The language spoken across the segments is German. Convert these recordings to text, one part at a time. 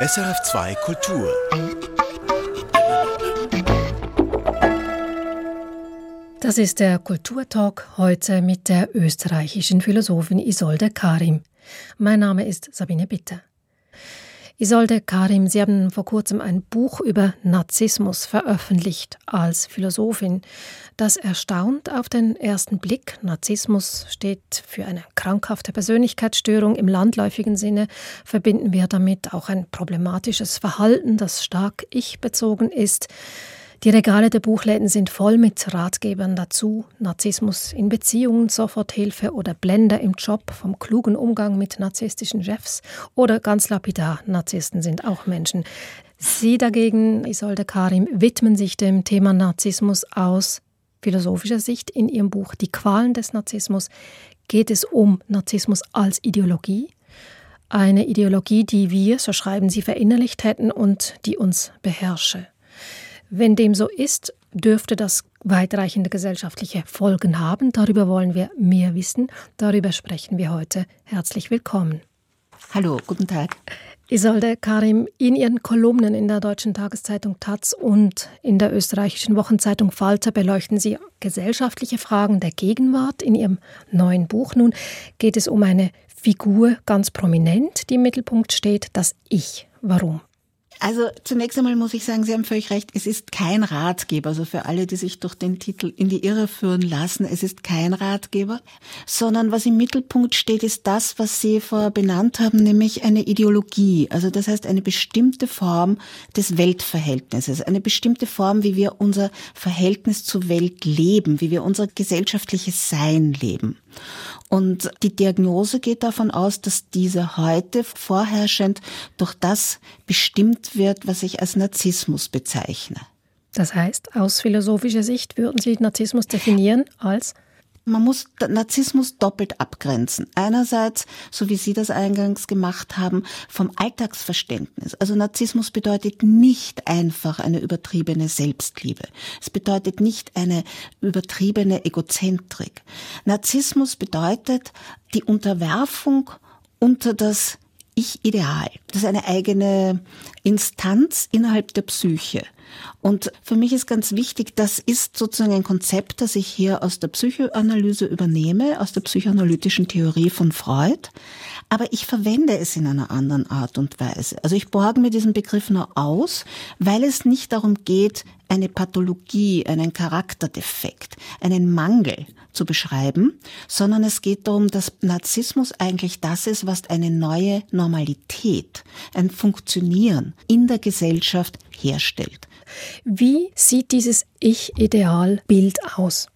SRF2 Kultur. Das ist der Kulturtalk heute mit der österreichischen Philosophin Isolde Karim. Mein Name ist Sabine Bitter. Isolde Karim, Sie haben vor kurzem ein Buch über Narzissmus veröffentlicht als Philosophin. Das erstaunt auf den ersten Blick. Narzissmus steht für eine krankhafte Persönlichkeitsstörung. Im landläufigen Sinne verbinden wir damit auch ein problematisches Verhalten, das stark ich-bezogen ist. Die Regale der Buchläden sind voll mit Ratgebern dazu, Narzissmus in Beziehungen, Soforthilfe oder Blender im Job, vom klugen Umgang mit narzisstischen Chefs oder ganz lapidar, Narzissten sind auch Menschen. Sie dagegen, Isolde Karim, widmen sich dem Thema Narzissmus aus philosophischer Sicht. In ihrem Buch Die Qualen des Narzissmus geht es um Narzissmus als Ideologie. Eine Ideologie, die wir, so schreiben sie, verinnerlicht hätten und die uns beherrsche. Wenn dem so ist, dürfte das weitreichende gesellschaftliche Folgen haben. Darüber wollen wir mehr wissen. Darüber sprechen wir heute. Herzlich willkommen. Hallo, guten Tag. Isolde Karim, in Ihren Kolumnen in der deutschen Tageszeitung Taz und in der österreichischen Wochenzeitung Falter beleuchten Sie gesellschaftliche Fragen der Gegenwart. In Ihrem neuen Buch nun geht es um eine Figur ganz prominent, die im Mittelpunkt steht, das Ich. Warum? Also zunächst einmal muss ich sagen, Sie haben völlig recht, es ist kein Ratgeber, also für alle, die sich durch den Titel in die Irre führen lassen, es ist kein Ratgeber, sondern was im Mittelpunkt steht, ist das, was Sie vorher benannt haben, nämlich eine Ideologie, also das heißt eine bestimmte Form des Weltverhältnisses, eine bestimmte Form, wie wir unser Verhältnis zur Welt leben, wie wir unser gesellschaftliches Sein leben. Und die Diagnose geht davon aus, dass diese heute vorherrschend durch das bestimmt wird, was ich als Narzissmus bezeichne. Das heißt, aus philosophischer Sicht würden Sie Narzissmus definieren als man muss Narzissmus doppelt abgrenzen. Einerseits, so wie Sie das eingangs gemacht haben, vom Alltagsverständnis. Also Narzissmus bedeutet nicht einfach eine übertriebene Selbstliebe. Es bedeutet nicht eine übertriebene Egozentrik. Narzissmus bedeutet die Unterwerfung unter das Ich-Ideal. Das ist eine eigene Instanz innerhalb der Psyche. Und für mich ist ganz wichtig, das ist sozusagen ein Konzept, das ich hier aus der Psychoanalyse übernehme, aus der psychoanalytischen Theorie von Freud. Aber ich verwende es in einer anderen Art und Weise. Also ich borge mir diesen Begriff nur aus, weil es nicht darum geht, eine Pathologie, einen Charakterdefekt, einen Mangel zu beschreiben, sondern es geht darum, dass Narzissmus eigentlich das ist, was eine neue Normalität, ein Funktionieren in der Gesellschaft herstellt. Wie sieht dieses Ich-Ideal-Bild aus?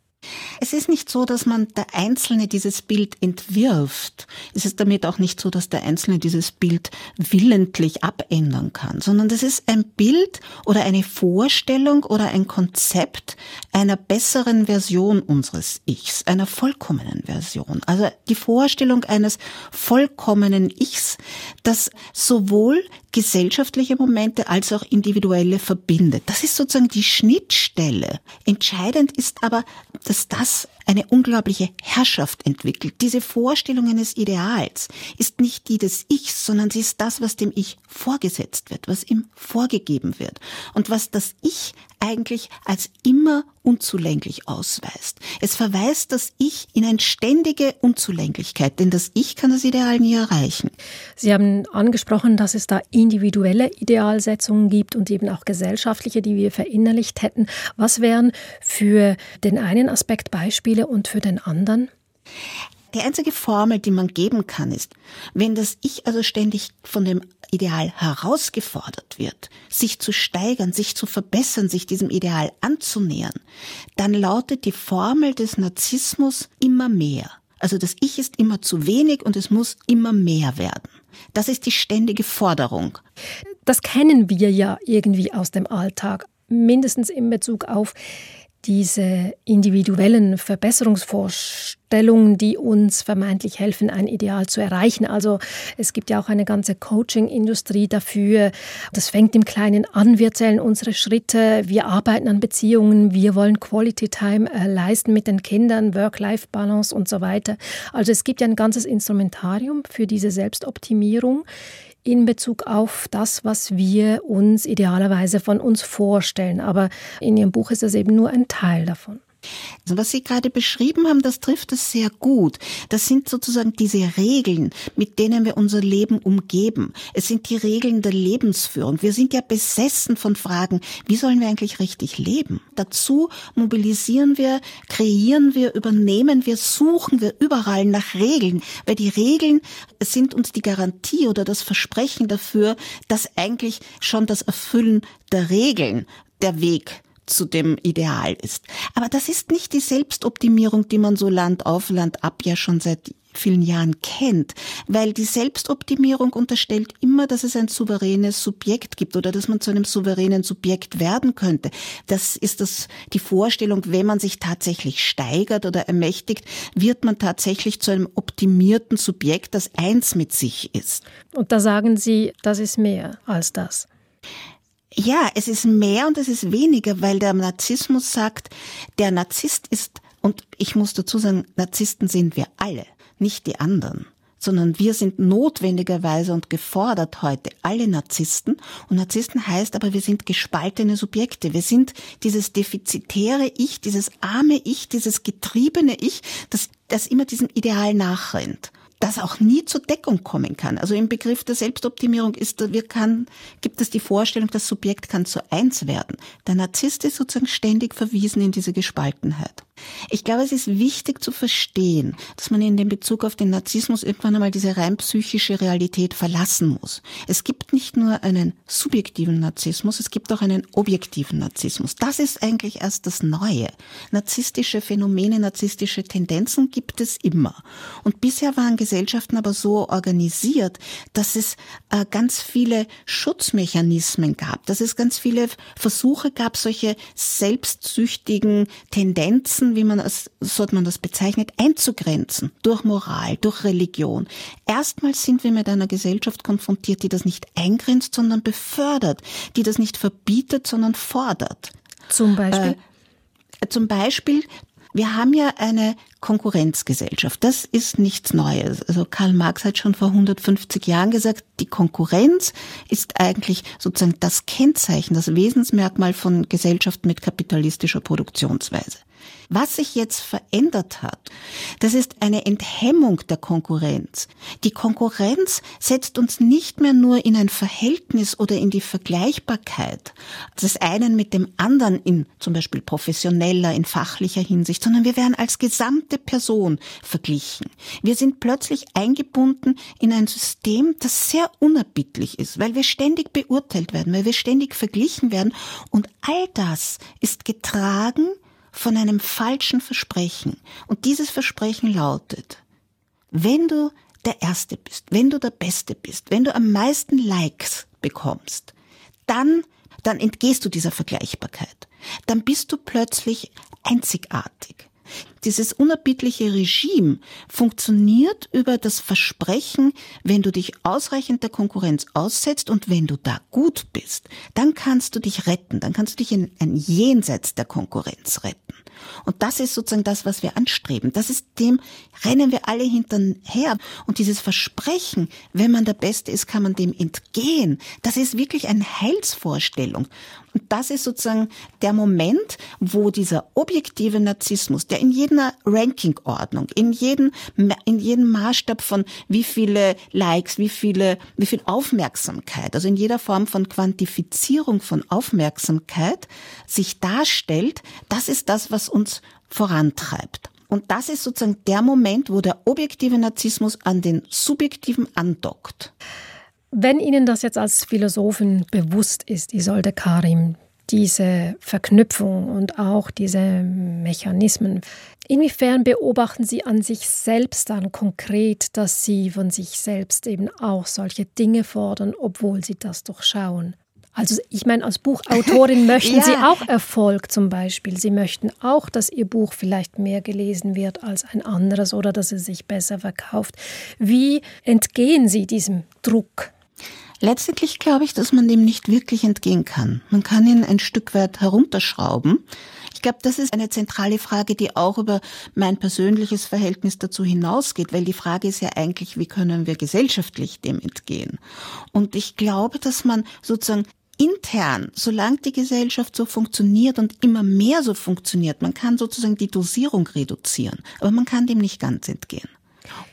Es ist nicht so, dass man der Einzelne dieses Bild entwirft. Es ist damit auch nicht so, dass der Einzelne dieses Bild willentlich abändern kann, sondern das ist ein Bild oder eine Vorstellung oder ein Konzept einer besseren Version unseres Ichs, einer vollkommenen Version. Also die Vorstellung eines vollkommenen Ichs, das sowohl gesellschaftliche Momente als auch individuelle verbindet. Das ist sozusagen die Schnittstelle. Entscheidend ist aber, dass das eine unglaubliche Herrschaft entwickelt. Diese Vorstellung eines Ideals ist nicht die des Ichs, sondern sie ist das, was dem Ich vorgesetzt wird, was ihm vorgegeben wird und was das Ich eigentlich als immer unzulänglich ausweist. Es verweist das Ich in eine ständige Unzulänglichkeit, denn das Ich kann das Ideal nie erreichen. Sie haben angesprochen, dass es da individuelle Idealsetzungen gibt und eben auch gesellschaftliche, die wir verinnerlicht hätten. Was wären für den einen Aspekt Beispiele und für den anderen? Die einzige Formel, die man geben kann, ist, wenn das Ich also ständig von dem Ideal herausgefordert wird, sich zu steigern, sich zu verbessern, sich diesem Ideal anzunähern, dann lautet die Formel des Narzissmus immer mehr. Also das Ich ist immer zu wenig und es muss immer mehr werden. Das ist die ständige Forderung. Das kennen wir ja irgendwie aus dem Alltag, mindestens in Bezug auf diese individuellen Verbesserungsvorstellungen, die uns vermeintlich helfen, ein Ideal zu erreichen. Also es gibt ja auch eine ganze Coaching-Industrie dafür. Das fängt im Kleinen an. Wir zählen unsere Schritte, wir arbeiten an Beziehungen, wir wollen Quality Time äh, leisten mit den Kindern, Work-Life-Balance und so weiter. Also es gibt ja ein ganzes Instrumentarium für diese Selbstoptimierung. In Bezug auf das, was wir uns idealerweise von uns vorstellen. Aber in Ihrem Buch ist das eben nur ein Teil davon. Also was Sie gerade beschrieben haben, das trifft es sehr gut. Das sind sozusagen diese Regeln, mit denen wir unser Leben umgeben. Es sind die Regeln der Lebensführung. Wir sind ja besessen von Fragen, wie sollen wir eigentlich richtig leben? Dazu mobilisieren wir, kreieren wir, übernehmen wir, suchen wir überall nach Regeln, weil die Regeln sind uns die Garantie oder das Versprechen dafür, dass eigentlich schon das Erfüllen der Regeln der Weg zu dem Ideal ist. Aber das ist nicht die Selbstoptimierung, die man so Land auf Land ab ja schon seit vielen Jahren kennt, weil die Selbstoptimierung unterstellt immer, dass es ein souveränes Subjekt gibt oder dass man zu einem souveränen Subjekt werden könnte. Das ist das, die Vorstellung, wenn man sich tatsächlich steigert oder ermächtigt, wird man tatsächlich zu einem optimierten Subjekt, das eins mit sich ist. Und da sagen Sie, das ist mehr als das. Ja, es ist mehr und es ist weniger, weil der Narzissmus sagt, der Narzisst ist, und ich muss dazu sagen, Narzissten sind wir alle, nicht die anderen sondern wir sind notwendigerweise und gefordert heute alle Narzissten. Und Narzissten heißt aber, wir sind gespaltene Subjekte. Wir sind dieses defizitäre Ich, dieses arme Ich, dieses getriebene Ich, das, das immer diesem Ideal nachrennt das auch nie zur Deckung kommen kann. Also im Begriff der Selbstoptimierung ist, wir kann, gibt es die Vorstellung, das Subjekt kann zu eins werden. Der Narzisst ist sozusagen ständig verwiesen in diese Gespaltenheit. Ich glaube, es ist wichtig zu verstehen, dass man in dem Bezug auf den Narzissmus irgendwann einmal diese rein psychische Realität verlassen muss. Es gibt nicht nur einen subjektiven Narzissmus, es gibt auch einen objektiven Narzissmus. Das ist eigentlich erst das Neue. Narzisstische Phänomene, narzisstische Tendenzen gibt es immer. Und bisher waren Gesellschaften aber so organisiert, dass es äh, ganz viele Schutzmechanismen gab, dass es ganz viele Versuche gab, solche selbstsüchtigen Tendenzen wie man es, so hat man das bezeichnet, einzugrenzen durch Moral, durch Religion. Erstmals sind wir mit einer Gesellschaft konfrontiert, die das nicht eingrenzt, sondern befördert, die das nicht verbietet, sondern fordert. Zum Beispiel? Äh, zum Beispiel wir haben ja eine Konkurrenzgesellschaft. Das ist nichts Neues. Also Karl Marx hat schon vor 150 Jahren gesagt, die Konkurrenz ist eigentlich sozusagen das Kennzeichen, das Wesensmerkmal von Gesellschaften mit kapitalistischer Produktionsweise. Was sich jetzt verändert hat, das ist eine Enthemmung der Konkurrenz. Die Konkurrenz setzt uns nicht mehr nur in ein Verhältnis oder in die Vergleichbarkeit des einen mit dem anderen in zum Beispiel professioneller, in fachlicher Hinsicht, sondern wir werden als gesamte Person verglichen. Wir sind plötzlich eingebunden in ein System, das sehr unerbittlich ist, weil wir ständig beurteilt werden, weil wir ständig verglichen werden und all das ist getragen von einem falschen Versprechen. Und dieses Versprechen lautet, wenn du der Erste bist, wenn du der Beste bist, wenn du am meisten Likes bekommst, dann, dann entgehst du dieser Vergleichbarkeit. Dann bist du plötzlich einzigartig. Dieses unerbittliche Regime funktioniert über das Versprechen, wenn du dich ausreichend der Konkurrenz aussetzt und wenn du da gut bist, dann kannst du dich retten, dann kannst du dich in ein Jenseits der Konkurrenz retten. Und das ist sozusagen das, was wir anstreben. Das ist dem, rennen wir alle hinterher. Und dieses Versprechen, wenn man der Beste ist, kann man dem entgehen. Das ist wirklich eine Heilsvorstellung. Und das ist sozusagen der Moment, wo dieser objektive Narzissmus, der in jeder Rankingordnung, in jedem, in jedem Maßstab von wie viele Likes, wie viele, wie viel Aufmerksamkeit, also in jeder Form von Quantifizierung von Aufmerksamkeit sich darstellt, das ist das, was uns vorantreibt. Und das ist sozusagen der Moment, wo der objektive Narzissmus an den subjektiven andockt. Wenn Ihnen das jetzt als Philosophin bewusst ist, Isolde Karim, diese Verknüpfung und auch diese Mechanismen, inwiefern beobachten Sie an sich selbst dann konkret, dass Sie von sich selbst eben auch solche Dinge fordern, obwohl Sie das durchschauen? Also ich meine, als Buchautorin möchten ja. Sie auch Erfolg zum Beispiel. Sie möchten auch, dass Ihr Buch vielleicht mehr gelesen wird als ein anderes oder dass es sich besser verkauft. Wie entgehen Sie diesem Druck? Letztendlich glaube ich, dass man dem nicht wirklich entgehen kann. Man kann ihn ein Stück weit herunterschrauben. Ich glaube, das ist eine zentrale Frage, die auch über mein persönliches Verhältnis dazu hinausgeht, weil die Frage ist ja eigentlich, wie können wir gesellschaftlich dem entgehen? Und ich glaube, dass man sozusagen intern, solange die Gesellschaft so funktioniert und immer mehr so funktioniert, man kann sozusagen die Dosierung reduzieren, aber man kann dem nicht ganz entgehen.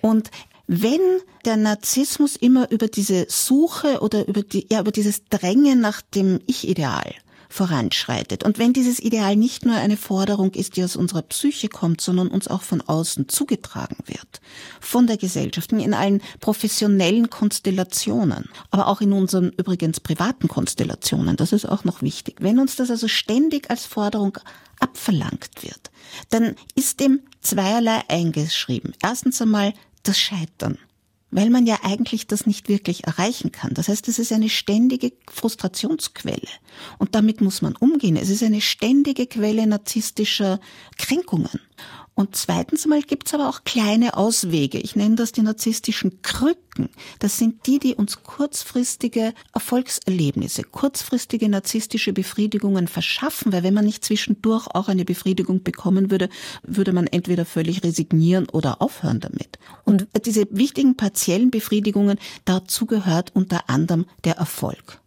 Und wenn der Narzissmus immer über diese Suche oder über die, ja, über dieses Drängen nach dem Ich-Ideal voranschreitet. Und wenn dieses Ideal nicht nur eine Forderung ist, die aus unserer Psyche kommt, sondern uns auch von außen zugetragen wird, von der Gesellschaft, in allen professionellen Konstellationen, aber auch in unseren übrigens privaten Konstellationen, das ist auch noch wichtig. Wenn uns das also ständig als Forderung abverlangt wird, dann ist dem zweierlei eingeschrieben. Erstens einmal das Scheitern weil man ja eigentlich das nicht wirklich erreichen kann. Das heißt, es ist eine ständige Frustrationsquelle und damit muss man umgehen. Es ist eine ständige Quelle narzisstischer Kränkungen. Und zweitens mal gibt's aber auch kleine Auswege. Ich nenne das die narzisstischen Krücken. Das sind die, die uns kurzfristige Erfolgserlebnisse, kurzfristige narzisstische Befriedigungen verschaffen, weil wenn man nicht zwischendurch auch eine Befriedigung bekommen würde, würde man entweder völlig resignieren oder aufhören damit. Und diese wichtigen partiellen Befriedigungen, dazu gehört unter anderem der Erfolg.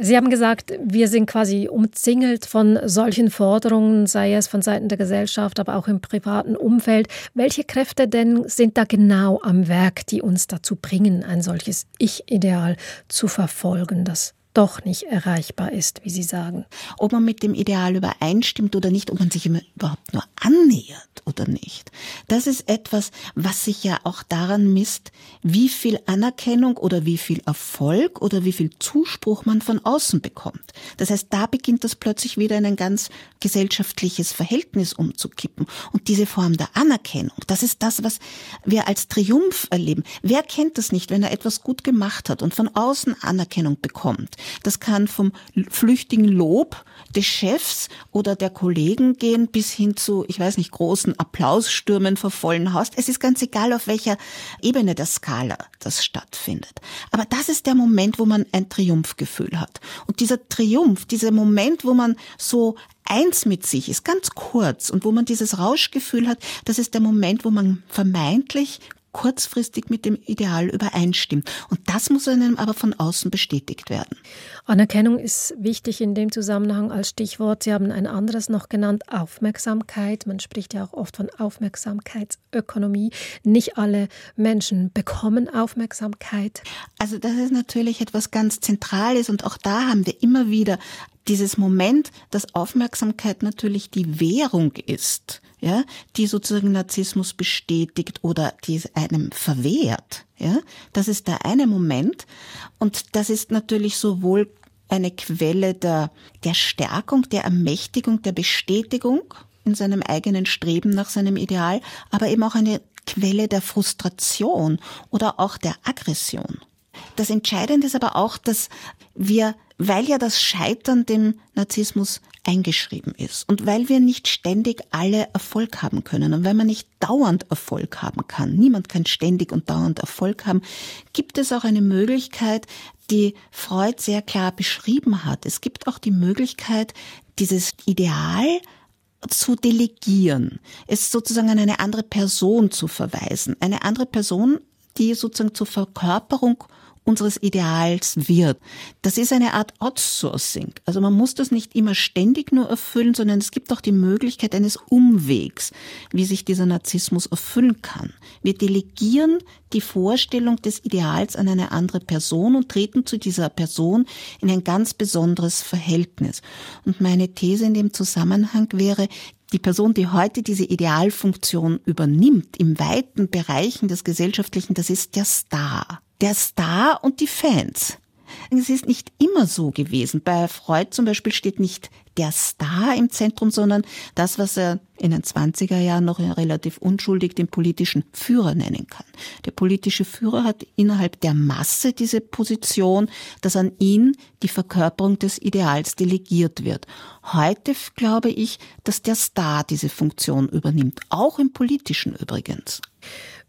Sie haben gesagt, wir sind quasi umzingelt von solchen Forderungen, sei es von Seiten der Gesellschaft, aber auch im privaten Umfeld. Welche Kräfte denn sind da genau am Werk, die uns dazu bringen, ein solches Ich-Ideal zu verfolgen, das doch nicht erreichbar ist, wie Sie sagen. Ob man mit dem Ideal übereinstimmt oder nicht, ob man sich überhaupt nur annähert oder nicht. Das ist etwas, was sich ja auch daran misst, wie viel Anerkennung oder wie viel Erfolg oder wie viel Zuspruch man von außen bekommt. Das heißt, da beginnt das plötzlich wieder in ein ganz gesellschaftliches Verhältnis umzukippen. Und diese Form der Anerkennung, das ist das, was wir als Triumph erleben. Wer kennt das nicht, wenn er etwas gut gemacht hat und von außen Anerkennung bekommt? Das kann vom flüchtigen Lob des Chefs oder der Kollegen gehen bis hin zu, ich weiß nicht, großen Applausstürmen vor vollen Haus. Es ist ganz egal, auf welcher Ebene der Skala das stattfindet. Aber das ist der Moment, wo man ein Triumphgefühl hat. Und dieser Triumph, dieser Moment, wo man so eins mit sich ist, ganz kurz und wo man dieses Rauschgefühl hat, das ist der Moment, wo man vermeintlich kurzfristig mit dem Ideal übereinstimmt. Und das muss einem aber von außen bestätigt werden. Anerkennung ist wichtig in dem Zusammenhang als Stichwort. Sie haben ein anderes noch genannt, Aufmerksamkeit. Man spricht ja auch oft von Aufmerksamkeitsökonomie. Nicht alle Menschen bekommen Aufmerksamkeit. Also das ist natürlich etwas ganz Zentrales und auch da haben wir immer wieder dieses Moment, dass Aufmerksamkeit natürlich die Währung ist, ja, die sozusagen Narzissmus bestätigt oder die einem verwehrt, ja, das ist der eine Moment und das ist natürlich sowohl eine Quelle der, der Stärkung, der Ermächtigung, der Bestätigung in seinem eigenen Streben nach seinem Ideal, aber eben auch eine Quelle der Frustration oder auch der Aggression. Das Entscheidende ist aber auch, dass wir weil ja das Scheitern dem Narzissmus eingeschrieben ist und weil wir nicht ständig alle Erfolg haben können und weil man nicht dauernd Erfolg haben kann, niemand kann ständig und dauernd Erfolg haben, gibt es auch eine Möglichkeit, die Freud sehr klar beschrieben hat. Es gibt auch die Möglichkeit, dieses Ideal zu delegieren, es sozusagen an eine andere Person zu verweisen, eine andere Person, die sozusagen zur Verkörperung unseres Ideals wird. Das ist eine Art Outsourcing. Also man muss das nicht immer ständig nur erfüllen, sondern es gibt auch die Möglichkeit eines Umwegs, wie sich dieser Narzissmus erfüllen kann. Wir delegieren die Vorstellung des Ideals an eine andere Person und treten zu dieser Person in ein ganz besonderes Verhältnis. Und meine These in dem Zusammenhang wäre, die Person, die heute diese Idealfunktion übernimmt, im weiten Bereichen des Gesellschaftlichen, das ist der Star der Star und die Fans. Es ist nicht immer so gewesen. Bei Freud zum Beispiel steht nicht der Star im Zentrum, sondern das, was er in den 20er Jahren noch relativ unschuldig den politischen Führer nennen kann. Der politische Führer hat innerhalb der Masse diese Position, dass an ihn die Verkörperung des Ideals delegiert wird. Heute glaube ich, dass der Star diese Funktion übernimmt, auch im politischen übrigens.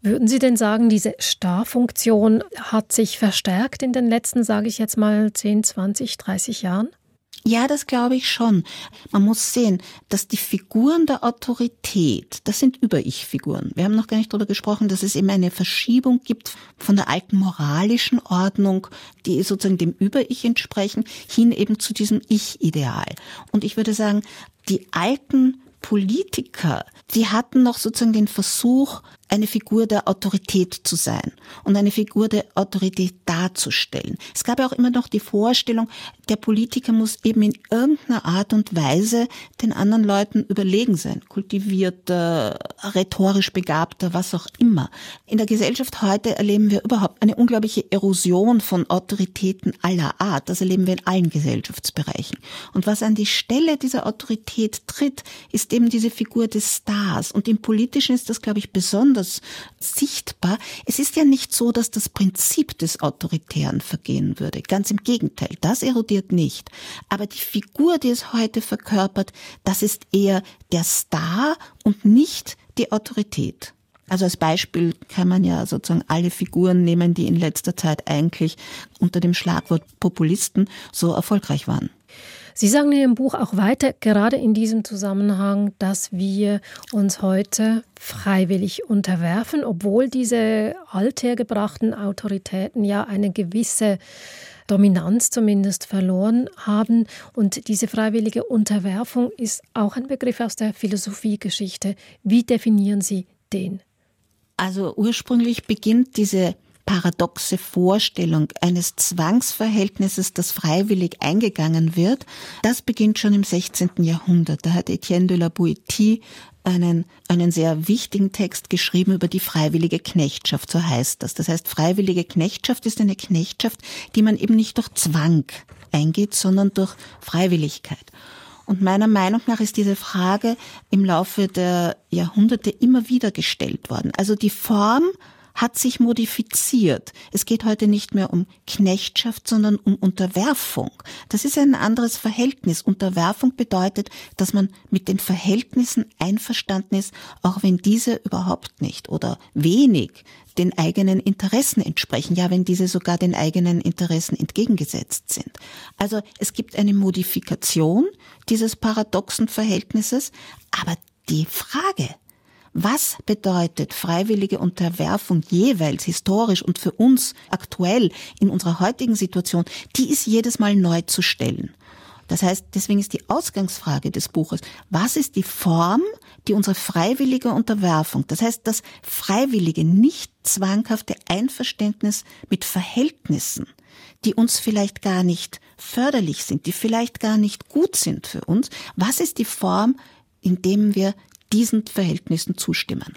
Würden Sie denn sagen, diese Starfunktion hat sich verstärkt in den letzten, sage ich jetzt mal, 10, 20, 30 Jahren? Ja, das glaube ich schon. Man muss sehen, dass die Figuren der Autorität, das sind Über-Ich-Figuren. Wir haben noch gar nicht darüber gesprochen, dass es eben eine Verschiebung gibt von der alten moralischen Ordnung, die sozusagen dem Über-Ich entsprechen, hin eben zu diesem Ich-Ideal. Und ich würde sagen, die alten Politiker, die hatten noch sozusagen den Versuch, eine Figur der Autorität zu sein und eine Figur der Autorität darzustellen. Es gab ja auch immer noch die Vorstellung, der Politiker muss eben in irgendeiner Art und Weise den anderen Leuten überlegen sein, kultivierter, rhetorisch begabter, was auch immer. In der Gesellschaft heute erleben wir überhaupt eine unglaubliche Erosion von Autoritäten aller Art. Das erleben wir in allen Gesellschaftsbereichen. Und was an die Stelle dieser Autorität tritt, ist eben diese Figur des Stars. Und im Politischen ist das, glaube ich, besonders besonders sichtbar. Es ist ja nicht so, dass das Prinzip des Autoritären vergehen würde. Ganz im Gegenteil, das erodiert nicht. Aber die Figur, die es heute verkörpert, das ist eher der Star und nicht die Autorität. Also als Beispiel kann man ja sozusagen alle Figuren nehmen, die in letzter Zeit eigentlich unter dem Schlagwort Populisten so erfolgreich waren. Sie sagen in Ihrem Buch auch weiter, gerade in diesem Zusammenhang, dass wir uns heute freiwillig unterwerfen, obwohl diese althergebrachten Autoritäten ja eine gewisse Dominanz zumindest verloren haben. Und diese freiwillige Unterwerfung ist auch ein Begriff aus der Philosophiegeschichte. Wie definieren Sie den? Also ursprünglich beginnt diese paradoxe Vorstellung eines Zwangsverhältnisses, das freiwillig eingegangen wird, das beginnt schon im 16. Jahrhundert. Da hat Etienne de la Boétie einen, einen sehr wichtigen Text geschrieben über die freiwillige Knechtschaft, so heißt das. Das heißt, freiwillige Knechtschaft ist eine Knechtschaft, die man eben nicht durch Zwang eingeht, sondern durch Freiwilligkeit. Und meiner Meinung nach ist diese Frage im Laufe der Jahrhunderte immer wieder gestellt worden. Also die Form hat sich modifiziert. Es geht heute nicht mehr um Knechtschaft, sondern um Unterwerfung. Das ist ein anderes Verhältnis. Unterwerfung bedeutet, dass man mit den Verhältnissen einverstanden ist, auch wenn diese überhaupt nicht oder wenig den eigenen Interessen entsprechen, ja, wenn diese sogar den eigenen Interessen entgegengesetzt sind. Also es gibt eine Modifikation dieses paradoxen Verhältnisses, aber die Frage, was bedeutet freiwillige Unterwerfung jeweils historisch und für uns aktuell in unserer heutigen Situation? Die ist jedes Mal neu zu stellen. Das heißt, deswegen ist die Ausgangsfrage des Buches, was ist die Form, die unsere freiwillige Unterwerfung, das heißt das freiwillige, nicht zwanghafte Einverständnis mit Verhältnissen, die uns vielleicht gar nicht förderlich sind, die vielleicht gar nicht gut sind für uns, was ist die Form, in dem wir diesen Verhältnissen zustimmen.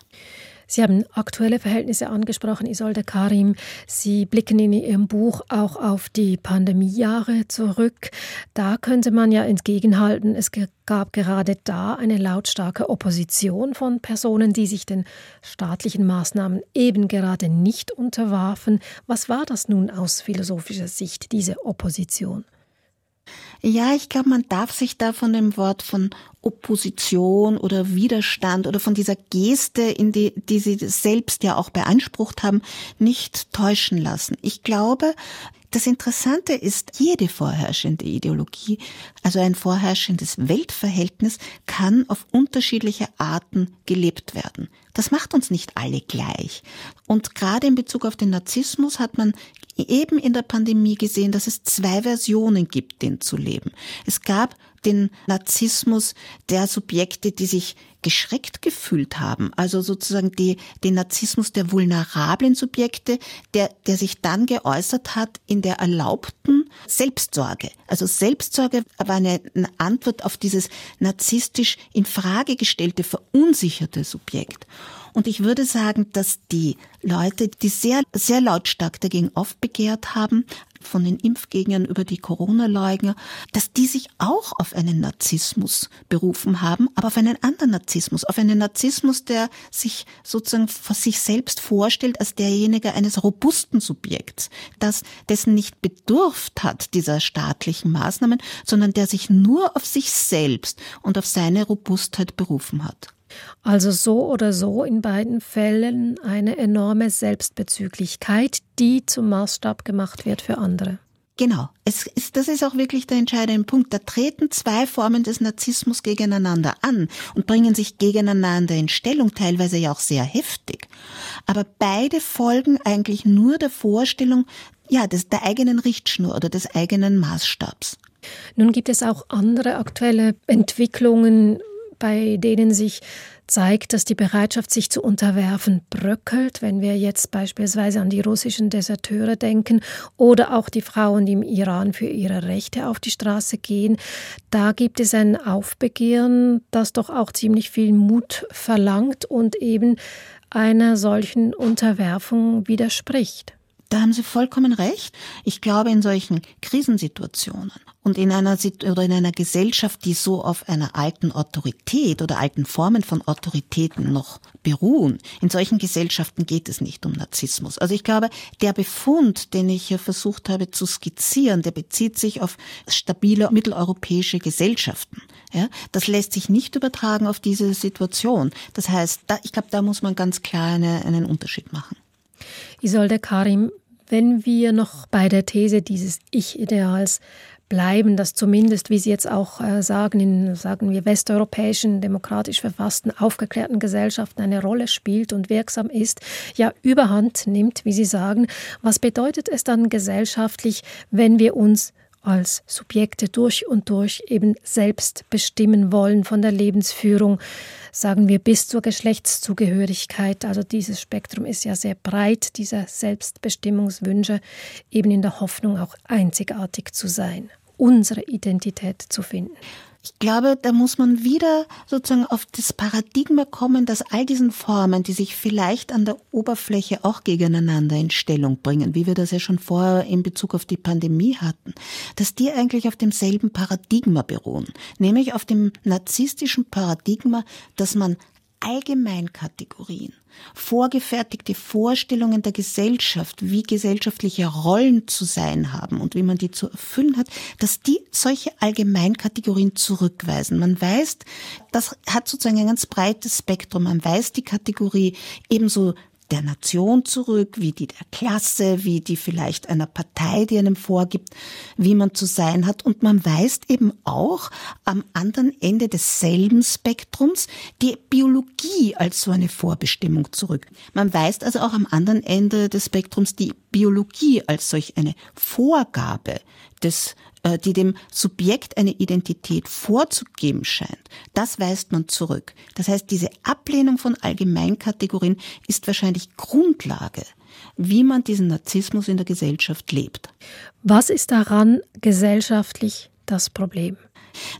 Sie haben aktuelle Verhältnisse angesprochen, Isolde Karim. Sie blicken in Ihrem Buch auch auf die Pandemiejahre zurück. Da könnte man ja entgegenhalten, es gab gerade da eine lautstarke Opposition von Personen, die sich den staatlichen Maßnahmen eben gerade nicht unterwarfen. Was war das nun aus philosophischer Sicht, diese Opposition? Ja, ich glaube, man darf sich da von dem Wort von Opposition oder Widerstand oder von dieser Geste, in die, die sie selbst ja auch beansprucht haben, nicht täuschen lassen. Ich glaube, das Interessante ist, jede vorherrschende Ideologie, also ein vorherrschendes Weltverhältnis, kann auf unterschiedliche Arten gelebt werden. Das macht uns nicht alle gleich. Und gerade in Bezug auf den Narzissmus hat man eben in der Pandemie gesehen, dass es zwei Versionen gibt, den zu leben. Es gab den Narzissmus der Subjekte, die sich geschreckt gefühlt haben. Also sozusagen die, den Narzissmus der vulnerablen Subjekte, der, der sich dann geäußert hat in der erlaubten Selbstsorge. Also Selbstsorge war eine, Antwort auf dieses narzisstisch in Frage gestellte, verunsicherte Subjekt. Und ich würde sagen, dass die Leute, die sehr, sehr lautstark dagegen aufbegehrt haben, von den Impfgegnern über die Corona-Leugner, dass die sich auch auf einen Narzissmus berufen haben, aber auf einen anderen Narzissmus, auf einen Narzissmus, der sich sozusagen vor sich selbst vorstellt als derjenige eines robusten Subjekts, das dessen nicht bedurft hat dieser staatlichen Maßnahmen, sondern der sich nur auf sich selbst und auf seine Robustheit berufen hat. Also so oder so in beiden Fällen eine enorme Selbstbezüglichkeit, die zum Maßstab gemacht wird für andere. Genau. Es ist, das ist auch wirklich der entscheidende Punkt. Da treten zwei Formen des Narzissmus gegeneinander an und bringen sich gegeneinander in Stellung, teilweise ja auch sehr heftig. Aber beide folgen eigentlich nur der Vorstellung, ja, des, der eigenen Richtschnur oder des eigenen Maßstabs. Nun gibt es auch andere aktuelle Entwicklungen, bei denen sich zeigt, dass die Bereitschaft, sich zu unterwerfen, bröckelt, wenn wir jetzt beispielsweise an die russischen Deserteure denken oder auch die Frauen, die im Iran für ihre Rechte auf die Straße gehen. Da gibt es ein Aufbegehren, das doch auch ziemlich viel Mut verlangt und eben einer solchen Unterwerfung widerspricht. Da haben Sie vollkommen recht. Ich glaube, in solchen Krisensituationen und in einer, oder in einer Gesellschaft, die so auf einer alten Autorität oder alten Formen von Autoritäten noch beruhen, in solchen Gesellschaften geht es nicht um Narzissmus. Also ich glaube, der Befund, den ich hier versucht habe zu skizzieren, der bezieht sich auf stabile mitteleuropäische Gesellschaften. Ja, das lässt sich nicht übertragen auf diese Situation. Das heißt, da, ich glaube, da muss man ganz klar eine, einen Unterschied machen. Isolde Karim, wenn wir noch bei der These dieses Ich-Ideals bleiben, das zumindest, wie Sie jetzt auch äh, sagen, in, sagen wir, westeuropäischen, demokratisch verfassten, aufgeklärten Gesellschaften eine Rolle spielt und wirksam ist, ja überhand nimmt, wie Sie sagen, was bedeutet es dann gesellschaftlich, wenn wir uns als Subjekte durch und durch eben selbst bestimmen wollen von der Lebensführung, sagen wir bis zur Geschlechtszugehörigkeit. Also dieses Spektrum ist ja sehr breit, dieser Selbstbestimmungswünsche, eben in der Hoffnung auch einzigartig zu sein, unsere Identität zu finden. Ich glaube, da muss man wieder sozusagen auf das Paradigma kommen, dass all diesen Formen, die sich vielleicht an der Oberfläche auch gegeneinander in Stellung bringen, wie wir das ja schon vorher in Bezug auf die Pandemie hatten, dass die eigentlich auf demselben Paradigma beruhen, nämlich auf dem narzisstischen Paradigma, dass man Allgemeinkategorien, vorgefertigte Vorstellungen der Gesellschaft, wie gesellschaftliche Rollen zu sein haben und wie man die zu erfüllen hat, dass die solche Allgemeinkategorien zurückweisen. Man weiß, das hat sozusagen ein ganz breites Spektrum. Man weiß die Kategorie ebenso der Nation zurück, wie die der Klasse, wie die vielleicht einer Partei, die einem vorgibt, wie man zu sein hat. Und man weist eben auch am anderen Ende desselben Spektrums die Biologie als so eine Vorbestimmung zurück. Man weist also auch am anderen Ende des Spektrums die Biologie als solch eine Vorgabe des äh, die dem Subjekt eine Identität vorzugeben scheint, das weist man zurück. Das heißt, diese Ablehnung von Allgemeinkategorien ist wahrscheinlich Grundlage, wie man diesen Narzissmus in der Gesellschaft lebt. Was ist daran gesellschaftlich das Problem?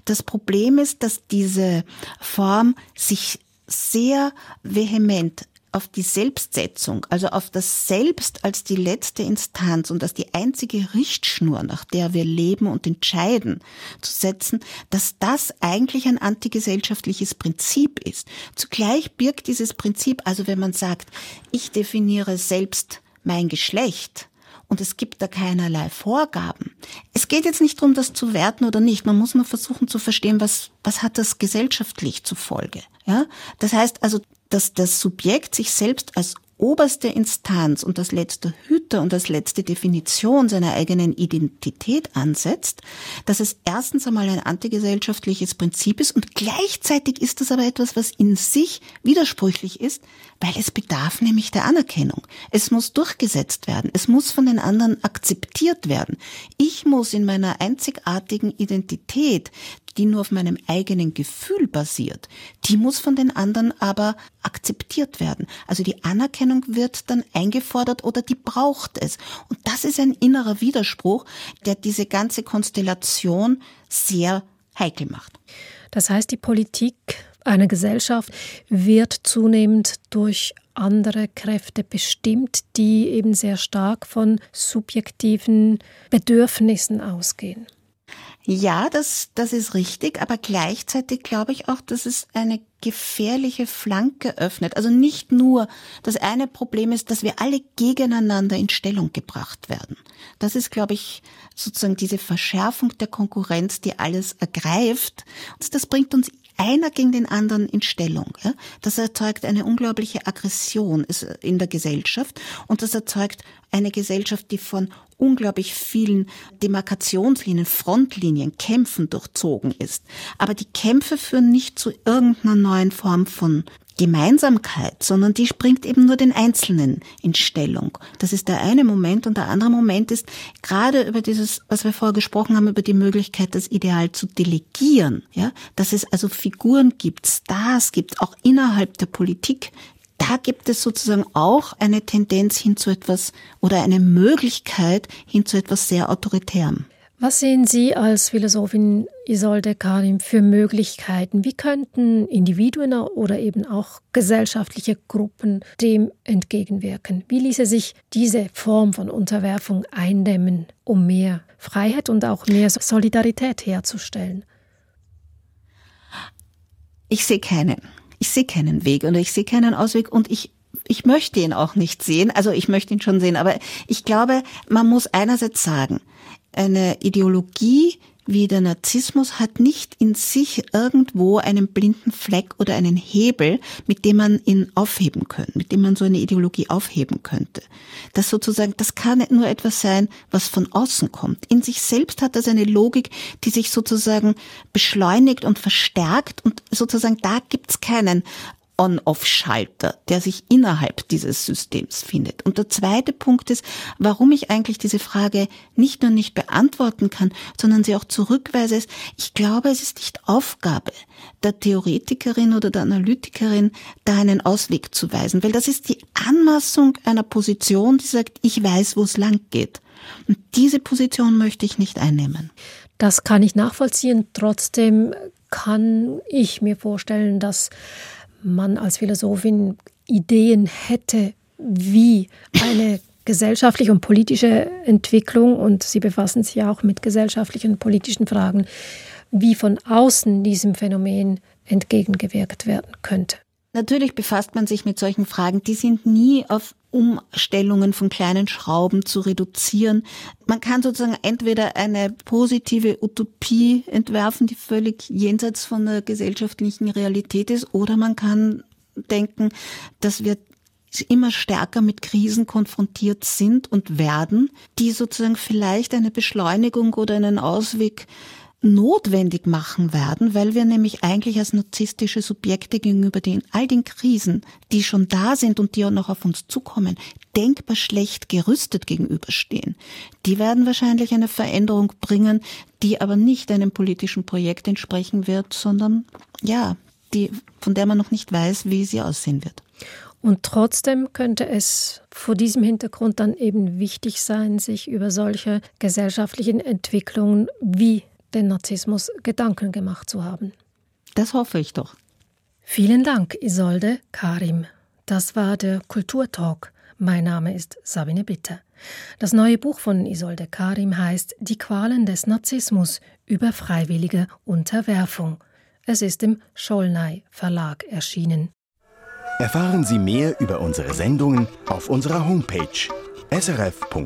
Das Problem ist, dass diese Form sich sehr vehement auf die Selbstsetzung, also auf das Selbst als die letzte Instanz und als die einzige Richtschnur, nach der wir leben und entscheiden, zu setzen, dass das eigentlich ein antigesellschaftliches Prinzip ist. Zugleich birgt dieses Prinzip, also wenn man sagt, ich definiere selbst mein Geschlecht, und es gibt da keinerlei Vorgaben. Es geht jetzt nicht darum, das zu werten oder nicht. Man muss mal versuchen zu verstehen, was, was hat das gesellschaftlich zur Folge. Ja? Das heißt also, dass das Subjekt sich selbst als oberste Instanz und das letzte Hüter und das letzte Definition seiner eigenen Identität ansetzt, dass es erstens einmal ein antigesellschaftliches Prinzip ist und gleichzeitig ist das aber etwas, was in sich widersprüchlich ist, weil es bedarf nämlich der Anerkennung. Es muss durchgesetzt werden. Es muss von den anderen akzeptiert werden. Ich muss in meiner einzigartigen Identität die nur auf meinem eigenen Gefühl basiert, die muss von den anderen aber akzeptiert werden. Also die Anerkennung wird dann eingefordert oder die braucht es. Und das ist ein innerer Widerspruch, der diese ganze Konstellation sehr heikel macht. Das heißt, die Politik einer Gesellschaft wird zunehmend durch andere Kräfte bestimmt, die eben sehr stark von subjektiven Bedürfnissen ausgehen. Ja, das, das ist richtig, aber gleichzeitig glaube ich auch, dass es eine gefährliche Flanke öffnet. Also nicht nur das eine Problem ist, dass wir alle gegeneinander in Stellung gebracht werden. Das ist, glaube ich, sozusagen diese Verschärfung der Konkurrenz, die alles ergreift. Und das bringt uns einer gegen den anderen in Stellung. Ja? Das erzeugt eine unglaubliche Aggression in der Gesellschaft und das erzeugt eine Gesellschaft, die von unglaublich vielen Demarkationslinien, Frontlinien, Kämpfen durchzogen ist. Aber die Kämpfe führen nicht zu irgendeiner neuen Form von Gemeinsamkeit, sondern die springt eben nur den Einzelnen in Stellung. Das ist der eine Moment und der andere Moment ist gerade über dieses, was wir vorher gesprochen haben, über die Möglichkeit, das Ideal zu delegieren, ja, dass es also Figuren gibt, Stars gibt, auch innerhalb der Politik, da gibt es sozusagen auch eine Tendenz hin zu etwas oder eine Möglichkeit hin zu etwas sehr Autoritärem. Was sehen Sie als Philosophin Isolde Karim für Möglichkeiten? Wie könnten Individuen oder eben auch gesellschaftliche Gruppen dem entgegenwirken? Wie ließe sich diese Form von Unterwerfung eindämmen, um mehr Freiheit und auch mehr Solidarität herzustellen? Ich sehe keinen. Ich sehe keinen Weg und ich sehe keinen Ausweg und ich ich möchte ihn auch nicht sehen. Also ich möchte ihn schon sehen, aber ich glaube, man muss einerseits sagen, eine Ideologie wie der Narzissmus hat nicht in sich irgendwo einen blinden Fleck oder einen Hebel, mit dem man ihn aufheben könnte, mit dem man so eine Ideologie aufheben könnte. Das sozusagen, das kann nur etwas sein, was von außen kommt. In sich selbst hat das eine Logik, die sich sozusagen beschleunigt und verstärkt und sozusagen da gibt's keinen On-Off-Schalter, der sich innerhalb dieses Systems findet. Und der zweite Punkt ist, warum ich eigentlich diese Frage nicht nur nicht beantworten kann, sondern sie auch zurückweise, ist, ich glaube, es ist nicht Aufgabe der Theoretikerin oder der Analytikerin, da einen Ausweg zu weisen, weil das ist die Anmaßung einer Position, die sagt, ich weiß, wo es lang geht. Und diese Position möchte ich nicht einnehmen. Das kann ich nachvollziehen. Trotzdem kann ich mir vorstellen, dass man als Philosophin Ideen hätte, wie eine gesellschaftliche und politische Entwicklung, und Sie befassen sich ja auch mit gesellschaftlichen und politischen Fragen, wie von außen diesem Phänomen entgegengewirkt werden könnte. Natürlich befasst man sich mit solchen Fragen, die sind nie auf Umstellungen von kleinen Schrauben zu reduzieren. Man kann sozusagen entweder eine positive Utopie entwerfen, die völlig jenseits von der gesellschaftlichen Realität ist, oder man kann denken, dass wir immer stärker mit Krisen konfrontiert sind und werden, die sozusagen vielleicht eine Beschleunigung oder einen Ausweg notwendig machen werden, weil wir nämlich eigentlich als narzisstische Subjekte gegenüber den all den Krisen, die schon da sind und die auch noch auf uns zukommen, denkbar schlecht gerüstet gegenüberstehen. Die werden wahrscheinlich eine Veränderung bringen, die aber nicht einem politischen Projekt entsprechen wird, sondern ja, die, von der man noch nicht weiß, wie sie aussehen wird. Und trotzdem könnte es vor diesem Hintergrund dann eben wichtig sein, sich über solche gesellschaftlichen Entwicklungen wie den Narzissmus Gedanken gemacht zu haben. Das hoffe ich doch. Vielen Dank, Isolde Karim. Das war der Kulturtalk. Mein Name ist Sabine Bitter. Das neue Buch von Isolde Karim heißt Die Qualen des Narzissmus über freiwillige Unterwerfung. Es ist im Scholnay Verlag erschienen. Erfahren Sie mehr über unsere Sendungen auf unserer Homepage srf.ch-kultur.